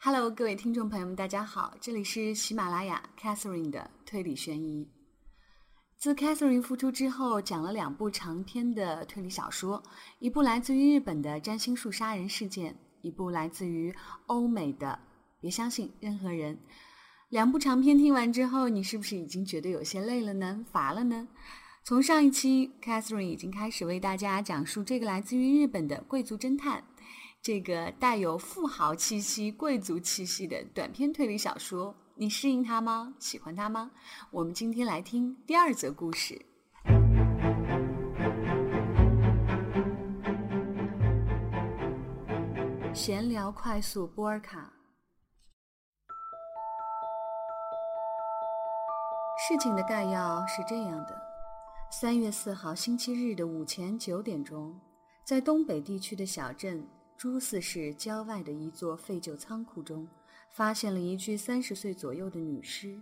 Hello，各位听众朋友们，大家好，这里是喜马拉雅 Catherine 的推理悬疑。自 Catherine 复出之后，讲了两部长篇的推理小说，一部来自于日本的占星术杀人事件，一部来自于欧美的别相信任何人。两部长篇听完之后，你是不是已经觉得有些累了呢？乏了呢？从上一期，Catherine 已经开始为大家讲述这个来自于日本的贵族侦探。这个带有富豪气息、贵族气息的短篇推理小说，你适应它吗？喜欢它吗？我们今天来听第二则故事。闲聊快速波尔卡。事情的概要是这样的：三月四号星期日的午前九点钟，在东北地区的小镇。朱四市郊外的一座废旧仓库中，发现了一具三十岁左右的女尸。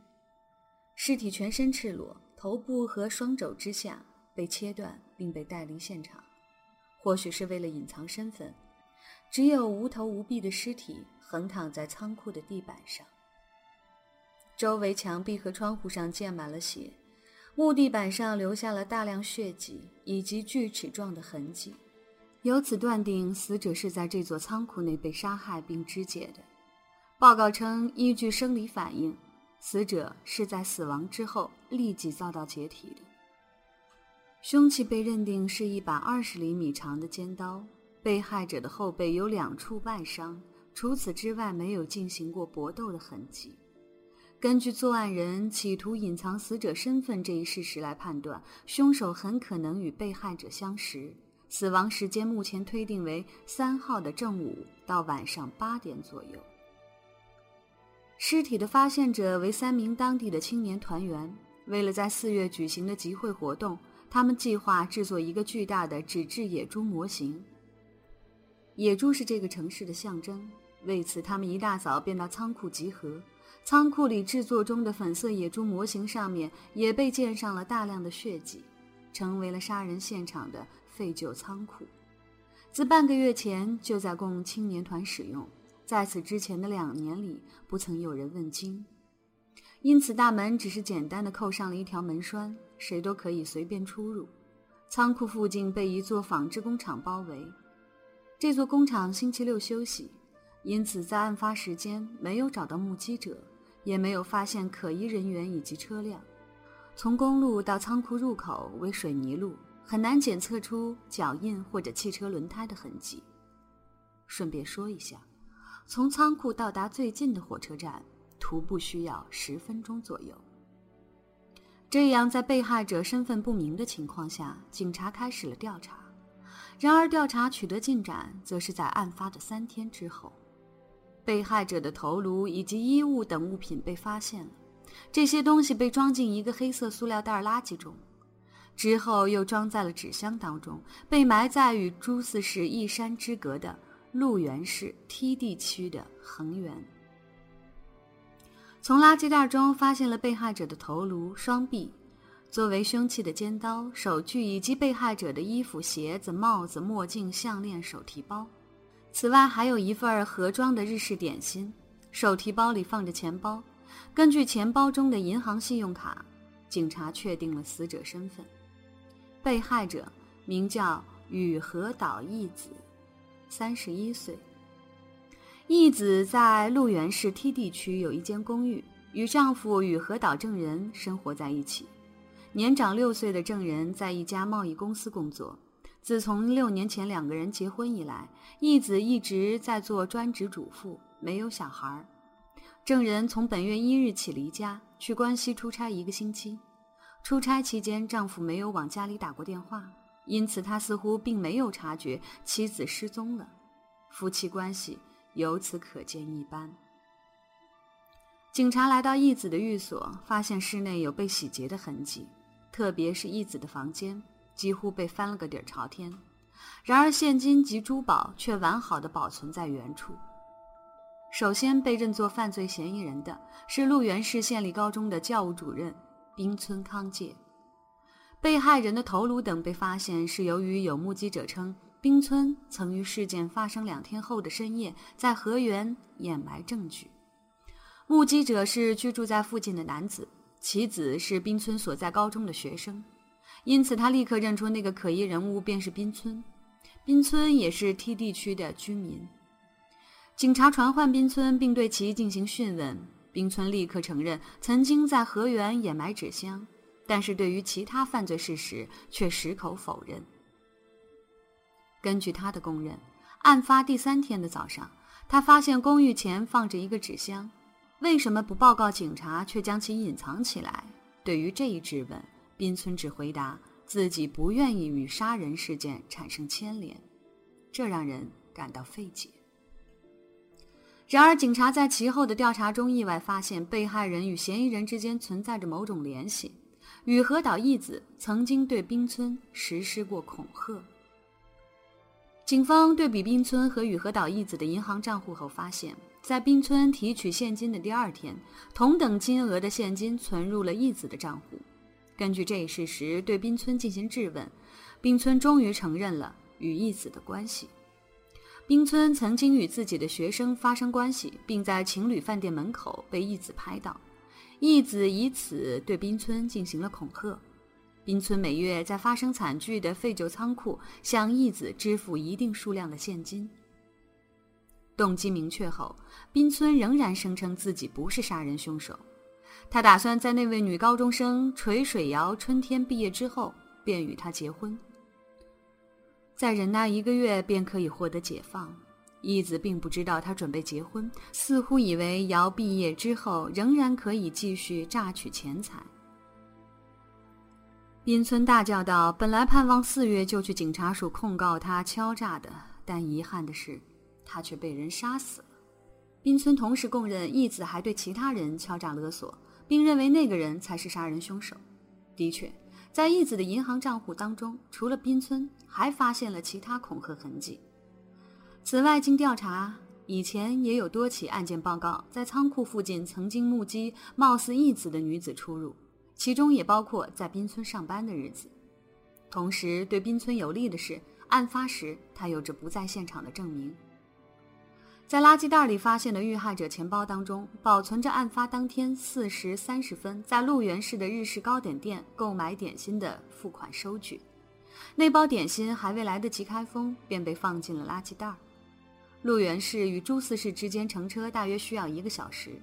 尸体全身赤裸，头部和双肘之下被切断，并被带离现场。或许是为了隐藏身份，只有无头无臂的尸体横躺在仓库的地板上。周围墙壁和窗户上溅满了血，木地板上留下了大量血迹以及锯齿状的痕迹。由此断定，死者是在这座仓库内被杀害并肢解的。报告称，依据生理反应，死者是在死亡之后立即遭到解体的。凶器被认定是一把二十厘米长的尖刀。被害者的后背有两处外伤，除此之外没有进行过搏斗的痕迹。根据作案人企图隐藏死者身份这一事实来判断，凶手很可能与被害者相识。死亡时间目前推定为三号的正午到晚上八点左右。尸体的发现者为三名当地的青年团员，为了在四月举行的集会活动，他们计划制作一个巨大的纸质野猪模型。野猪是这个城市的象征，为此他们一大早便到仓库集合。仓库里制作中的粉色野猪模型上面也被溅上了大量的血迹，成为了杀人现场的。废旧仓库，自半个月前就在供青年团使用，在此之前的两年里不曾有人问津，因此大门只是简单的扣上了一条门栓，谁都可以随便出入。仓库附近被一座纺织工厂包围，这座工厂星期六休息，因此在案发时间没有找到目击者，也没有发现可疑人员以及车辆。从公路到仓库入口为水泥路。很难检测出脚印或者汽车轮胎的痕迹。顺便说一下，从仓库到达最近的火车站，徒步需要十分钟左右。这样，在被害者身份不明的情况下，警察开始了调查。然而，调查取得进展，则是在案发的三天之后。被害者的头颅以及衣物等物品被发现了，这些东西被装进一个黑色塑料袋垃圾中。之后又装在了纸箱当中，被埋在与朱四市一山之隔的鹿园市 T 地区的恒源。从垃圾袋中发现了被害者的头颅、双臂，作为凶器的尖刀、手锯以及被害者的衣服、鞋子、帽子、墨镜、项链、手提包。此外，还有一份盒装的日式点心。手提包里放着钱包。根据钱包中的银行信用卡，警察确定了死者身份。被害者名叫雨和岛义子，三十一岁。义子在鹿园市 T 地区有一间公寓，与丈夫雨和岛正人生活在一起。年长六岁的正人在一家贸易公司工作。自从六年前两个人结婚以来，义子一直在做专职主妇，没有小孩。证人从本月一日起离家，去关西出差一个星期。出差期间，丈夫没有往家里打过电话，因此他似乎并没有察觉妻子失踪了。夫妻关系由此可见一斑。警察来到义子的寓所，发现室内有被洗劫的痕迹，特别是义子的房间几乎被翻了个底朝天。然而，现金及珠宝却完好的保存在原处。首先被认作犯罪嫌疑人的是鹿园市县立高中的教务主任。冰村康介，被害人的头颅等被发现，是由于有目击者称，冰村曾于事件发生两天后的深夜在河源掩埋证据。目击者是居住在附近的男子，其子是冰村所在高中的学生，因此他立刻认出那个可疑人物便是冰村。冰村也是 T 地区的居民。警察传唤滨村，并对其进行讯问。滨村立刻承认曾经在河源掩埋纸箱，但是对于其他犯罪事实却矢口否认。根据他的供认，案发第三天的早上，他发现公寓前放着一个纸箱。为什么不报告警察，却将其隐藏起来？对于这一质问，滨村只回答自己不愿意与杀人事件产生牵连，这让人感到费解。然而，警察在其后的调查中意外发现，被害人与嫌疑人之间存在着某种联系。雨河岛义子曾经对滨村实施过恐吓。警方对比滨村和雨河岛义子的银行账户后发现。在滨村提取现金的第二天，同等金额的现金存入了义子的账户。根据这一事实对滨村进行质问，滨村终于承认了与义子的关系。滨村曾经与自己的学生发生关系，并在情侣饭店门口被义子拍到。义子以此对滨村进行了恐吓。滨村每月在发生惨剧的废旧仓库向义子支付一定数量的现金。动机明确后，滨村仍然声称自己不是杀人凶手。他打算在那位女高中生垂水瑶春天毕业之后，便与她结婚。再忍耐一个月，便可以获得解放。义子并不知道他准备结婚，似乎以为瑶毕业之后仍然可以继续榨取钱财。滨村大叫道：“本来盼望四月就去警察署控告他敲诈的，但遗憾的是。”他却被人杀死了。滨村同时供认，义子还对其他人敲诈勒索，并认为那个人才是杀人凶手。的确，在义子的银行账户当中，除了滨村，还发现了其他恐吓痕迹。此外，经调查，以前也有多起案件报告在仓库附近曾经目击貌似义子的女子出入，其中也包括在滨村上班的日子。同时，对滨村有利的是，案发时他有着不在现场的证明。在垃圾袋里发现的遇害者钱包当中，保存着案发当天四时三十分在鹿园市的日式糕点店购买点心的付款收据。那包点心还未来得及开封，便被放进了垃圾袋。鹿园市与朱四市之间乘车大约需要一个小时。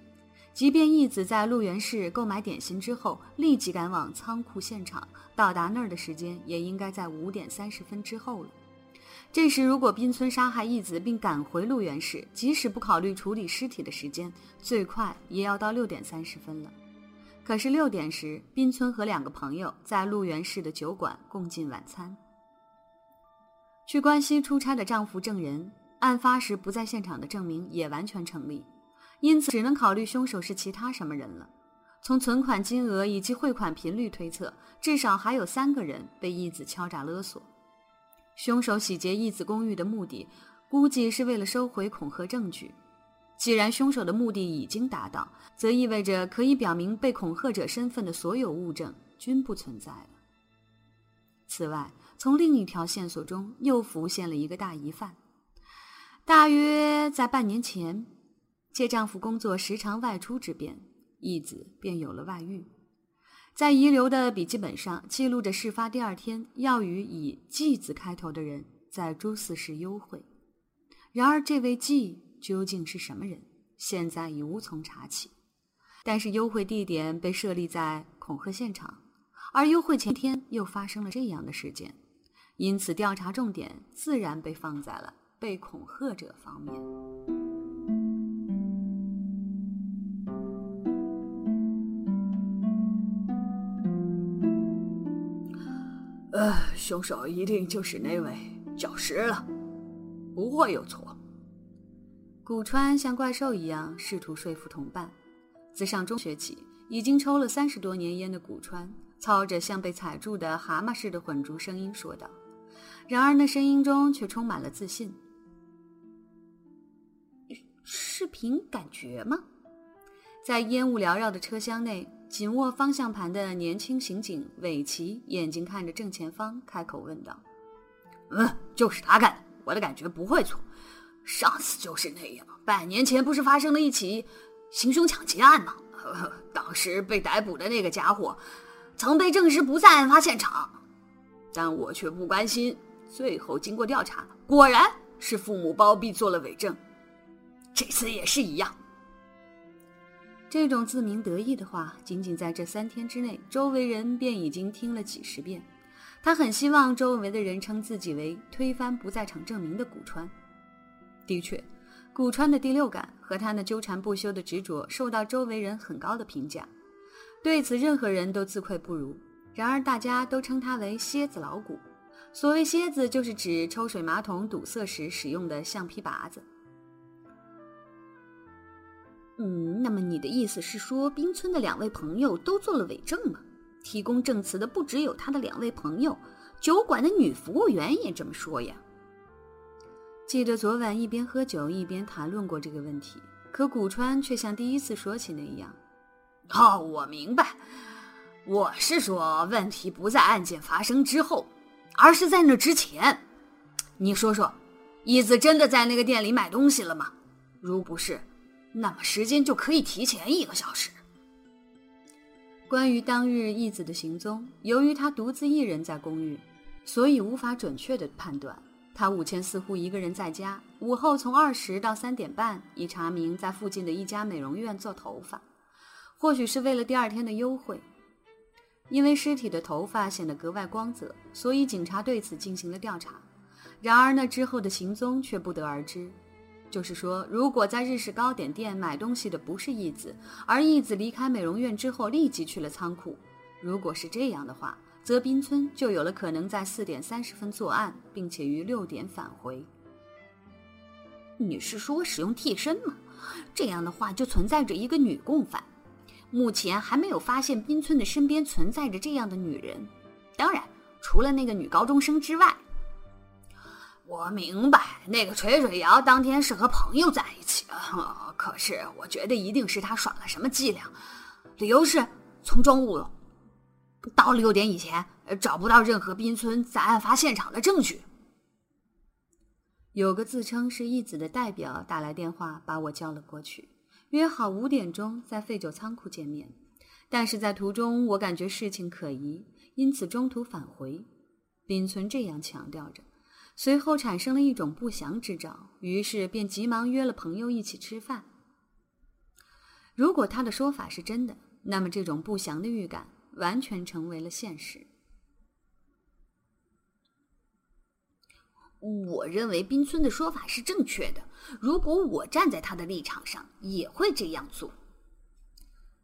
即便义子在鹿园市购买点心之后立即赶往仓库现场，到达那儿的时间也应该在五点三十分之后了。这时，如果滨村杀害义子并赶回鹿园市，即使不考虑处理尸体的时间，最快也要到六点三十分了。可是六点时，滨村和两个朋友在鹿园市的酒馆共进晚餐。去关西出差的丈夫证人，案发时不在现场的证明也完全成立，因此只能考虑凶手是其他什么人了。从存款金额以及汇款频率推测，至少还有三个人被义子敲诈勒索。凶手洗劫义子公寓的目的，估计是为了收回恐吓证据。既然凶手的目的已经达到，则意味着可以表明被恐吓者身份的所有物证均不存在了。此外，从另一条线索中又浮现了一个大疑犯。大约在半年前，借丈夫工作时常外出之便，义子便有了外遇。在遗留的笔记本上记录着事发第二天要与以“季”字开头的人在朱四市幽会。然而，这位“季”究竟是什么人，现在已无从查起。但是，幽会地点被设立在恐吓现场，而幽会前天又发生了这样的事件，因此调查重点自然被放在了被恐吓者方面。呃，凶手一定就是那位教师了，不会有错。古川像怪兽一样试图说服同伴。自上中学起，已经抽了三十多年烟的古川，操着像被踩住的蛤蟆似的混浊声音说道。然而那声音中却充满了自信。是凭感觉吗？在烟雾缭绕的车厢内。紧握方向盘的年轻刑警尾崎眼睛看着正前方，开口问道：“嗯，就是他干的，我的感觉不会错。上次就是那样，半年前不是发生了一起行凶抢劫案吗？当时被逮捕的那个家伙，曾被证实不在案发现场，但我却不关心。最后经过调查，果然是父母包庇做了伪证。这次也是一样。这种自鸣得意的话，仅仅在这三天之内，周围人便已经听了几十遍。他很希望周围的人称自己为推翻不在场证明的古川。的确，古川的第六感和他那纠缠不休的执着受到周围人很高的评价，对此任何人都自愧不如。然而，大家都称他为“蝎子老古”。所谓“蝎子”，就是指抽水马桶堵塞时使用的橡皮拔子。嗯，那么你的意思是说，冰村的两位朋友都做了伪证吗？提供证词的不只有他的两位朋友，酒馆的女服务员也这么说呀。记得昨晚一边喝酒一边谈论过这个问题，可古川却像第一次说起那样。哦，我明白，我是说问题不在案件发生之后，而是在那之前。你说说，义子真的在那个店里买东西了吗？如不是，那么时间就可以提前一个小时。关于当日义子的行踪，由于他独自一人在公寓，所以无法准确的判断。他午前似乎一个人在家，午后从二十到三点半已查明在附近的一家美容院做头发，或许是为了第二天的优惠。因为尸体的头发显得格外光泽，所以警察对此进行了调查。然而那之后的行踪却不得而知。就是说，如果在日式糕点店买东西的不是义子，而义子离开美容院之后立即去了仓库，如果是这样的话。泽滨村就有了可能在四点三十分作案，并且于六点返回。你是说使用替身吗？这样的话就存在着一个女共犯。目前还没有发现滨村的身边存在着这样的女人，当然除了那个女高中生之外。我明白那个垂水瑶当天是和朋友在一起，可是我觉得一定是他耍了什么伎俩。理由是从中午。到六点以前，找不到任何滨村在案发现场的证据。有个自称是义子的代表打来电话，把我叫了过去，约好五点钟在废酒仓库见面。但是在途中，我感觉事情可疑，因此中途返回。滨村这样强调着，随后产生了一种不祥之兆，于是便急忙约了朋友一起吃饭。如果他的说法是真的，那么这种不祥的预感。完全成为了现实。我认为滨村的说法是正确的。如果我站在他的立场上，也会这样做。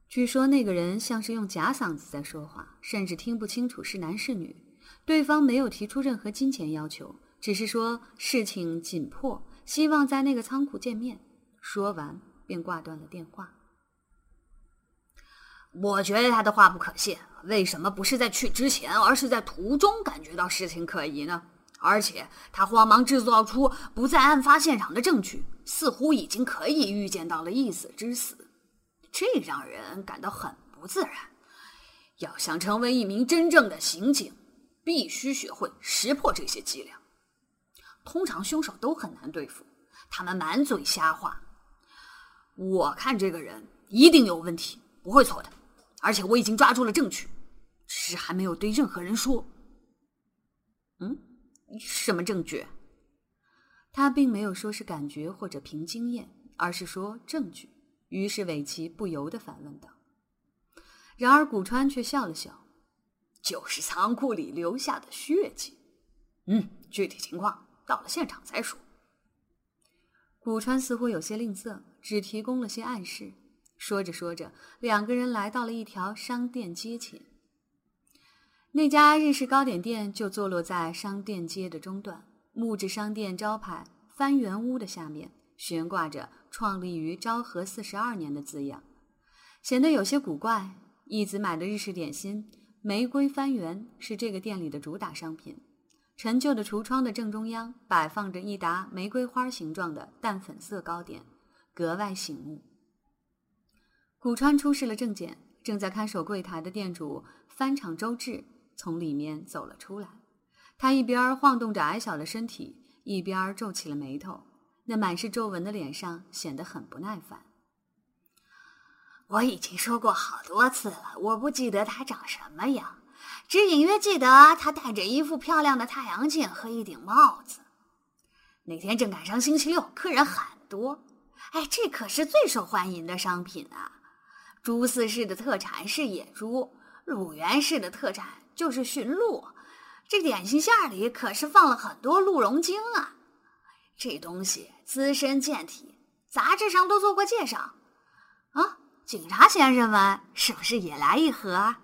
据说那个人像是用假嗓子在说话，甚至听不清楚是男是女。对方没有提出任何金钱要求，只是说事情紧迫，希望在那个仓库见面。说完便挂断了电话。我觉得他的话不可信。为什么不是在去之前，而是在途中感觉到事情可疑呢？而且他慌忙制造出不在案发现场的证据，似乎已经可以预见到了一死之死，这让人感到很不自然。要想成为一名真正的刑警，必须学会识破这些伎俩。通常凶手都很难对付，他们满嘴瞎话。我看这个人一定有问题，不会错的。而且我已经抓住了证据，只是还没有对任何人说。嗯，什么证据？他并没有说是感觉或者凭经验，而是说证据。于是尾崎不由得反问道。然而古川却笑了笑：“就是仓库里留下的血迹。嗯，具体情况到了现场再说。”古川似乎有些吝啬，只提供了些暗示。说着说着，两个人来到了一条商店街前。那家日式糕点店就坐落在商店街的中段，木质商店招牌“番圆屋”的下面悬挂着“创立于昭和四十二年”的字样，显得有些古怪。义子买的日式点心“玫瑰番圆”是这个店里的主打商品。陈旧的橱窗的正中央摆放着一沓玫瑰花形状的淡粉色糕点，格外醒目。古川出示了证件，正在看守柜台的店主翻场周志从里面走了出来。他一边晃动着矮小的身体，一边皱起了眉头，那满是皱纹的脸上显得很不耐烦。我已经说过好多次了，我不记得他长什么样，只隐约记得他戴着一副漂亮的太阳镜和一顶帽子。那天正赶上星期六，客人很多。哎，这可是最受欢迎的商品啊！朱四市的特产是野猪，鲁源市的特产就是驯鹿。这点心馅里可是放了很多鹿茸精啊！这东西滋身健体，杂志上都做过介绍。啊，警察先生们是不是也来一盒？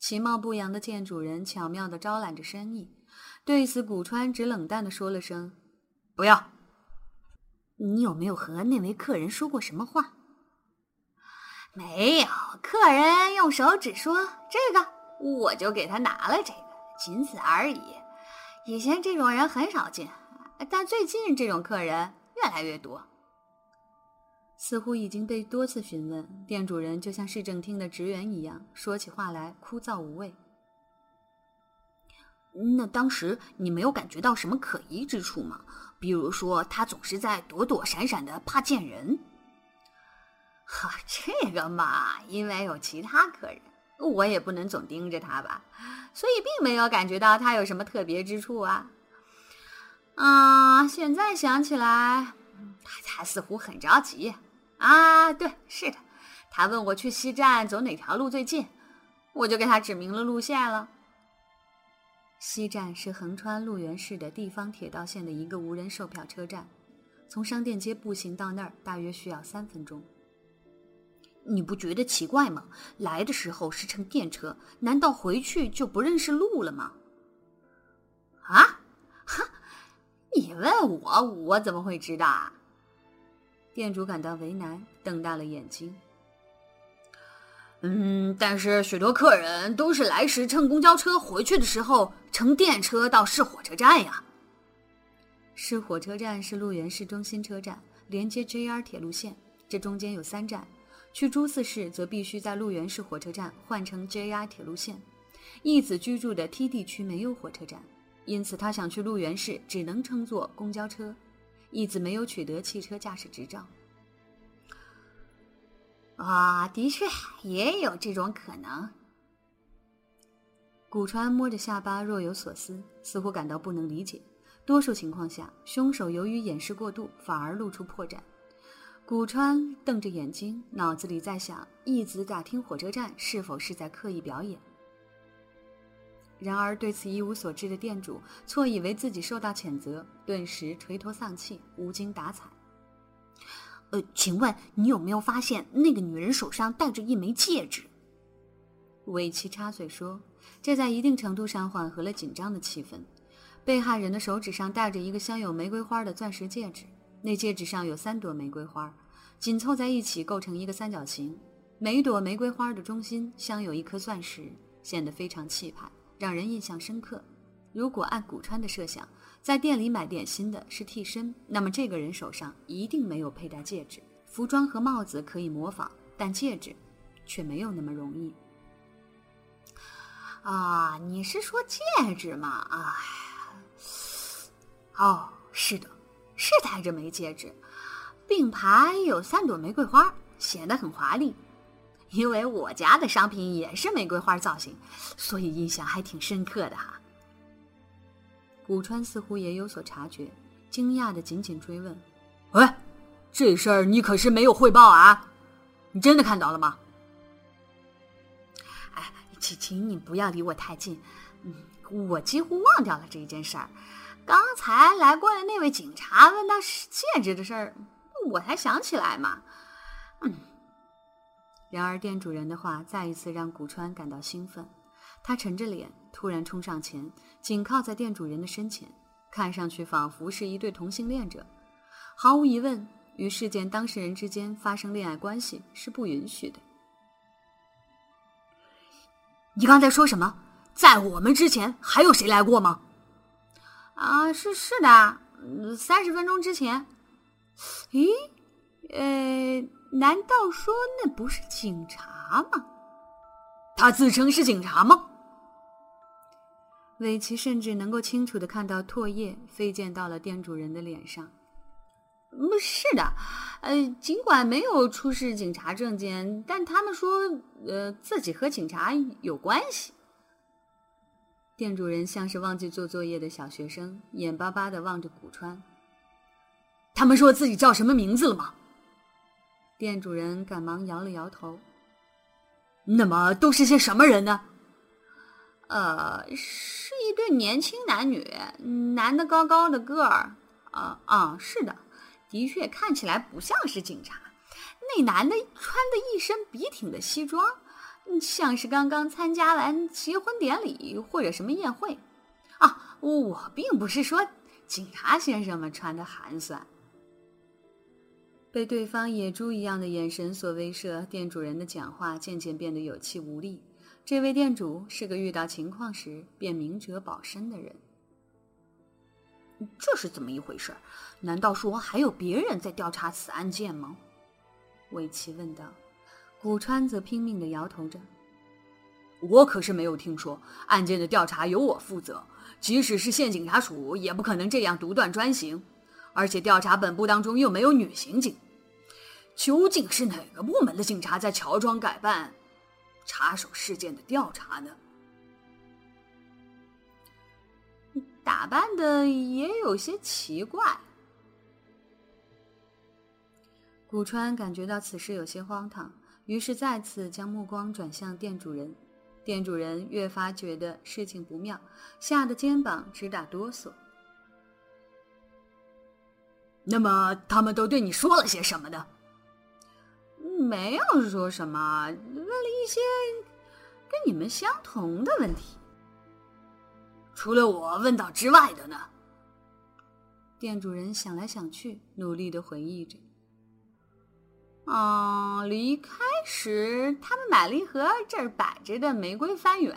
其貌不扬的店主人巧妙地招揽着生意。对此，古川只冷淡地说了声：“不要。”你有没有和那位客人说过什么话？没有，客人用手指说：“这个，我就给他拿了这个，仅此而已。”以前这种人很少见，但最近这种客人越来越多。似乎已经被多次询问，店主人就像市政厅的职员一样，说起话来枯燥无味。那当时你没有感觉到什么可疑之处吗？比如说，他总是在躲躲闪闪的，怕见人。哈，这个嘛，因为有其他客人，我也不能总盯着他吧，所以并没有感觉到他有什么特别之处啊。啊，现在想起来，他他似乎很着急啊。对，是的，他问我去西站走哪条路最近，我就给他指明了路线了。西站是横穿鹿原市的地方铁道线的一个无人售票车站，从商店街步行到那儿大约需要三分钟。你不觉得奇怪吗？来的时候是乘电车，难道回去就不认识路了吗？啊？哈！你问我，我怎么会知道啊？店主感到为难，瞪大了眼睛。嗯，但是许多客人都是来时乘公交车，回去的时候乘电车到市火车站呀。市火车站是鹿园市中心车站，连接 JR 铁路线。这中间有三站，去朱四市则必须在鹿园市火车站换乘 JR 铁路线。义子居住的 T 地区没有火车站，因此他想去鹿园市只能乘坐公交车。义子没有取得汽车驾驶执照。啊，的确也有这种可能。古川摸着下巴，若有所思，似乎感到不能理解。多数情况下，凶手由于掩饰过度，反而露出破绽。古川瞪着眼睛，脑子里在想：义子打听火车站是否是在刻意表演？然而对此一无所知的店主，错以为自己受到谴责，顿时垂头丧气，无精打采。呃，请问你有没有发现那个女人手上戴着一枚戒指？尾崎插嘴说：“这在一定程度上缓和了紧张的气氛。被害人的手指上戴着一个镶有玫瑰花的钻石戒指，那戒指上有三朵玫瑰花，紧凑在一起构成一个三角形。每一朵玫瑰花的中心镶有一颗钻石，显得非常气派，让人印象深刻。如果按古川的设想，在店里买点心的是替身，那么这个人手上一定没有佩戴戒指。服装和帽子可以模仿，但戒指却没有那么容易。啊，你是说戒指吗？哎，哦，是的，是戴着枚戒指，并排有三朵玫瑰花，显得很华丽。因为我家的商品也是玫瑰花造型，所以印象还挺深刻的哈。古川似乎也有所察觉，惊讶的紧紧追问：“喂，这事儿你可是没有汇报啊？你真的看到了吗？”哎，请请你不要离我太近，嗯，我几乎忘掉了这件事儿。刚才来过的那位警察问到戒指的事儿，我才想起来嘛。嗯。然而店主人的话再一次让古川感到兴奋。他沉着脸，突然冲上前，紧靠在店主人的身前，看上去仿佛是一对同性恋者。毫无疑问，与事件当事人之间发生恋爱关系是不允许的。你刚才说什么？在我们之前还有谁来过吗？啊，是是的，三十分钟之前。咦，呃，难道说那不是警察吗？他自称是警察吗？韦奇甚至能够清楚的看到唾液飞溅到了店主人的脸上。嗯，是的，呃，尽管没有出示警察证件，但他们说，呃，自己和警察有关系。店主人像是忘记做作业的小学生，眼巴巴的望着古川。他们说自己叫什么名字了吗？店主人赶忙摇了摇头。那么都是些什么人呢？呃，是一对年轻男女，男的高高的个儿，啊啊，是的，的确看起来不像是警察。那男的穿的一身笔挺的西装，像是刚刚参加完结婚典礼或者什么宴会。啊，我并不是说警察先生们穿的寒酸。被对方野猪一样的眼神所威慑，店主人的讲话渐渐变得有气无力。这位店主是个遇到情况时便明哲保身的人。这是怎么一回事？难道说还有别人在调查此案件吗？韦奇问道。古川则拼命的摇头着：“我可是没有听说，案件的调查由我负责。即使是县警察署，也不可能这样独断专行。而且调查本部当中又没有女刑警，究竟是哪个部门的警察在乔装改扮？”插手事件的调查呢？打扮的也有些奇怪。古川感觉到此事有些荒唐，于是再次将目光转向店主人。店主人越发觉得事情不妙，吓得肩膀直打哆嗦。那么他们都对你说了些什么呢？没有说什么，问了一些跟你们相同的问题。除了我问到之外的呢？店主人想来想去，努力的回忆着。嗯，离开时他们买了一盒这儿摆着的玫瑰番园。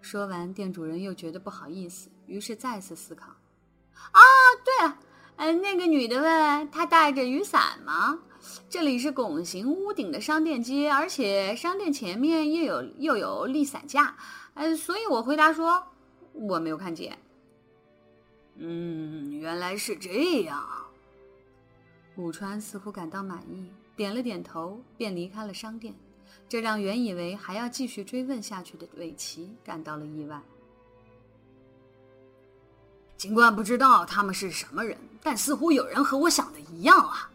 说完，店主人又觉得不好意思，于是再次思考。啊，对了，嗯，那个女的问她带着雨伞吗？这里是拱形屋顶的商店街，而且商店前面又有又有立伞架，呃，所以我回答说我没有看见。嗯，原来是这样。古川似乎感到满意，点了点头，便离开了商店。这让原以为还要继续追问下去的韦奇感到了意外。尽管不知道他们是什么人，但似乎有人和我想的一样啊。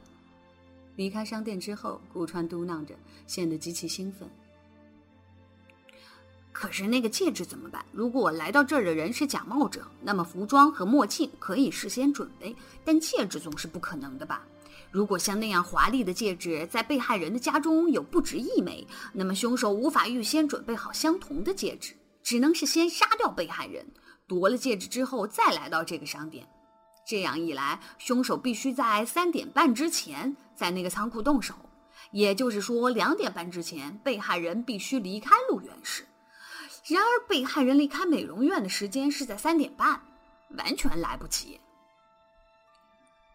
离开商店之后，顾川嘟囔着，显得极其兴奋。可是那个戒指怎么办？如果我来到这儿的人是假冒者，那么服装和墨镜可以事先准备，但戒指总是不可能的吧？如果像那样华丽的戒指在被害人的家中有不止一枚，那么凶手无法预先准备好相同的戒指，只能是先杀掉被害人，夺了戒指之后再来到这个商店。这样一来，凶手必须在三点半之前在那个仓库动手，也就是说，两点半之前，被害人必须离开陆源市。然而，被害人离开美容院的时间是在三点半，完全来不及。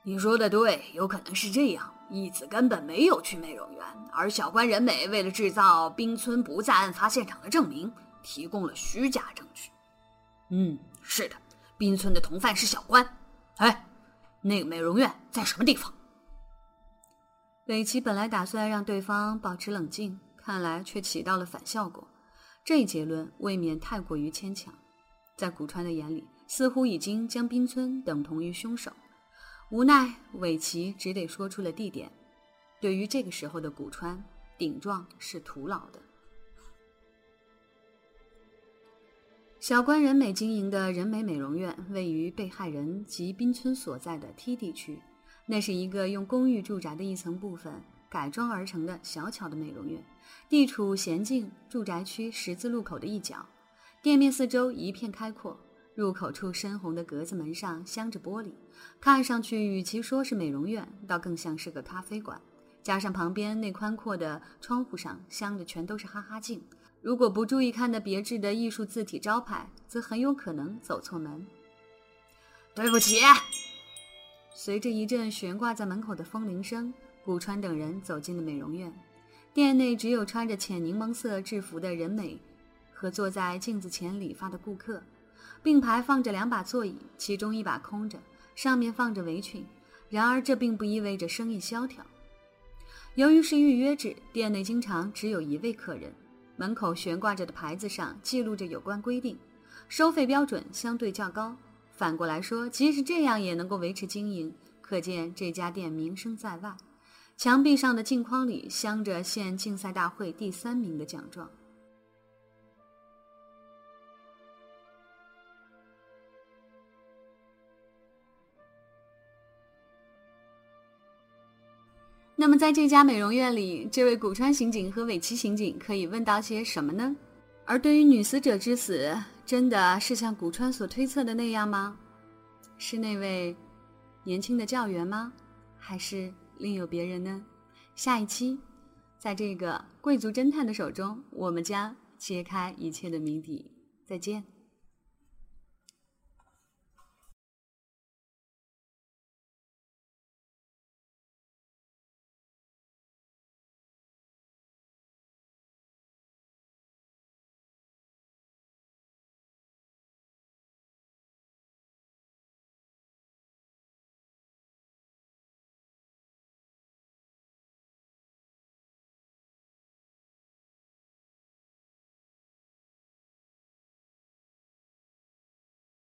你说的对，有可能是这样：义子根本没有去美容院，而小关仁美为了制造冰村不在案发现场的证明，提供了虚假证据。嗯，是的，冰村的同犯是小关。哎，那个美容院在什么地方？韦奇本来打算让对方保持冷静，看来却起到了反效果。这一结论未免太过于牵强，在古川的眼里，似乎已经将冰村等同于凶手。无奈，韦奇只得说出了地点。对于这个时候的古川，顶撞是徒劳的。小关人美经营的人美美容院位于被害人及滨村所在的 T 地区，那是一个用公寓住宅的一层部分改装而成的小巧的美容院，地处娴静住宅区十字路口的一角，店面四周一片开阔，入口处深红的格子门上镶着玻璃，看上去与其说是美容院，倒更像是个咖啡馆，加上旁边那宽阔的窗户上镶的全都是哈哈镜。如果不注意看那别致的艺术字体招牌，则很有可能走错门。对不起。随着一阵悬挂在门口的风铃声，古川等人走进了美容院。店内只有穿着浅柠檬色制服的人美和坐在镜子前理发的顾客，并排放着两把座椅，其中一把空着，上面放着围裙。然而，这并不意味着生意萧条。由于是预约制，店内经常只有一位客人。门口悬挂着的牌子上记录着有关规定，收费标准相对较高。反过来说，即使这样也能够维持经营，可见这家店名声在外。墙壁上的镜框里镶着县竞赛大会第三名的奖状。那么，在这家美容院里，这位古川刑警和尾崎刑警可以问到些什么呢？而对于女死者之死，真的是像古川所推测的那样吗？是那位年轻的教员吗？还是另有别人呢？下一期，在这个贵族侦探的手中，我们将揭开一切的谜底。再见。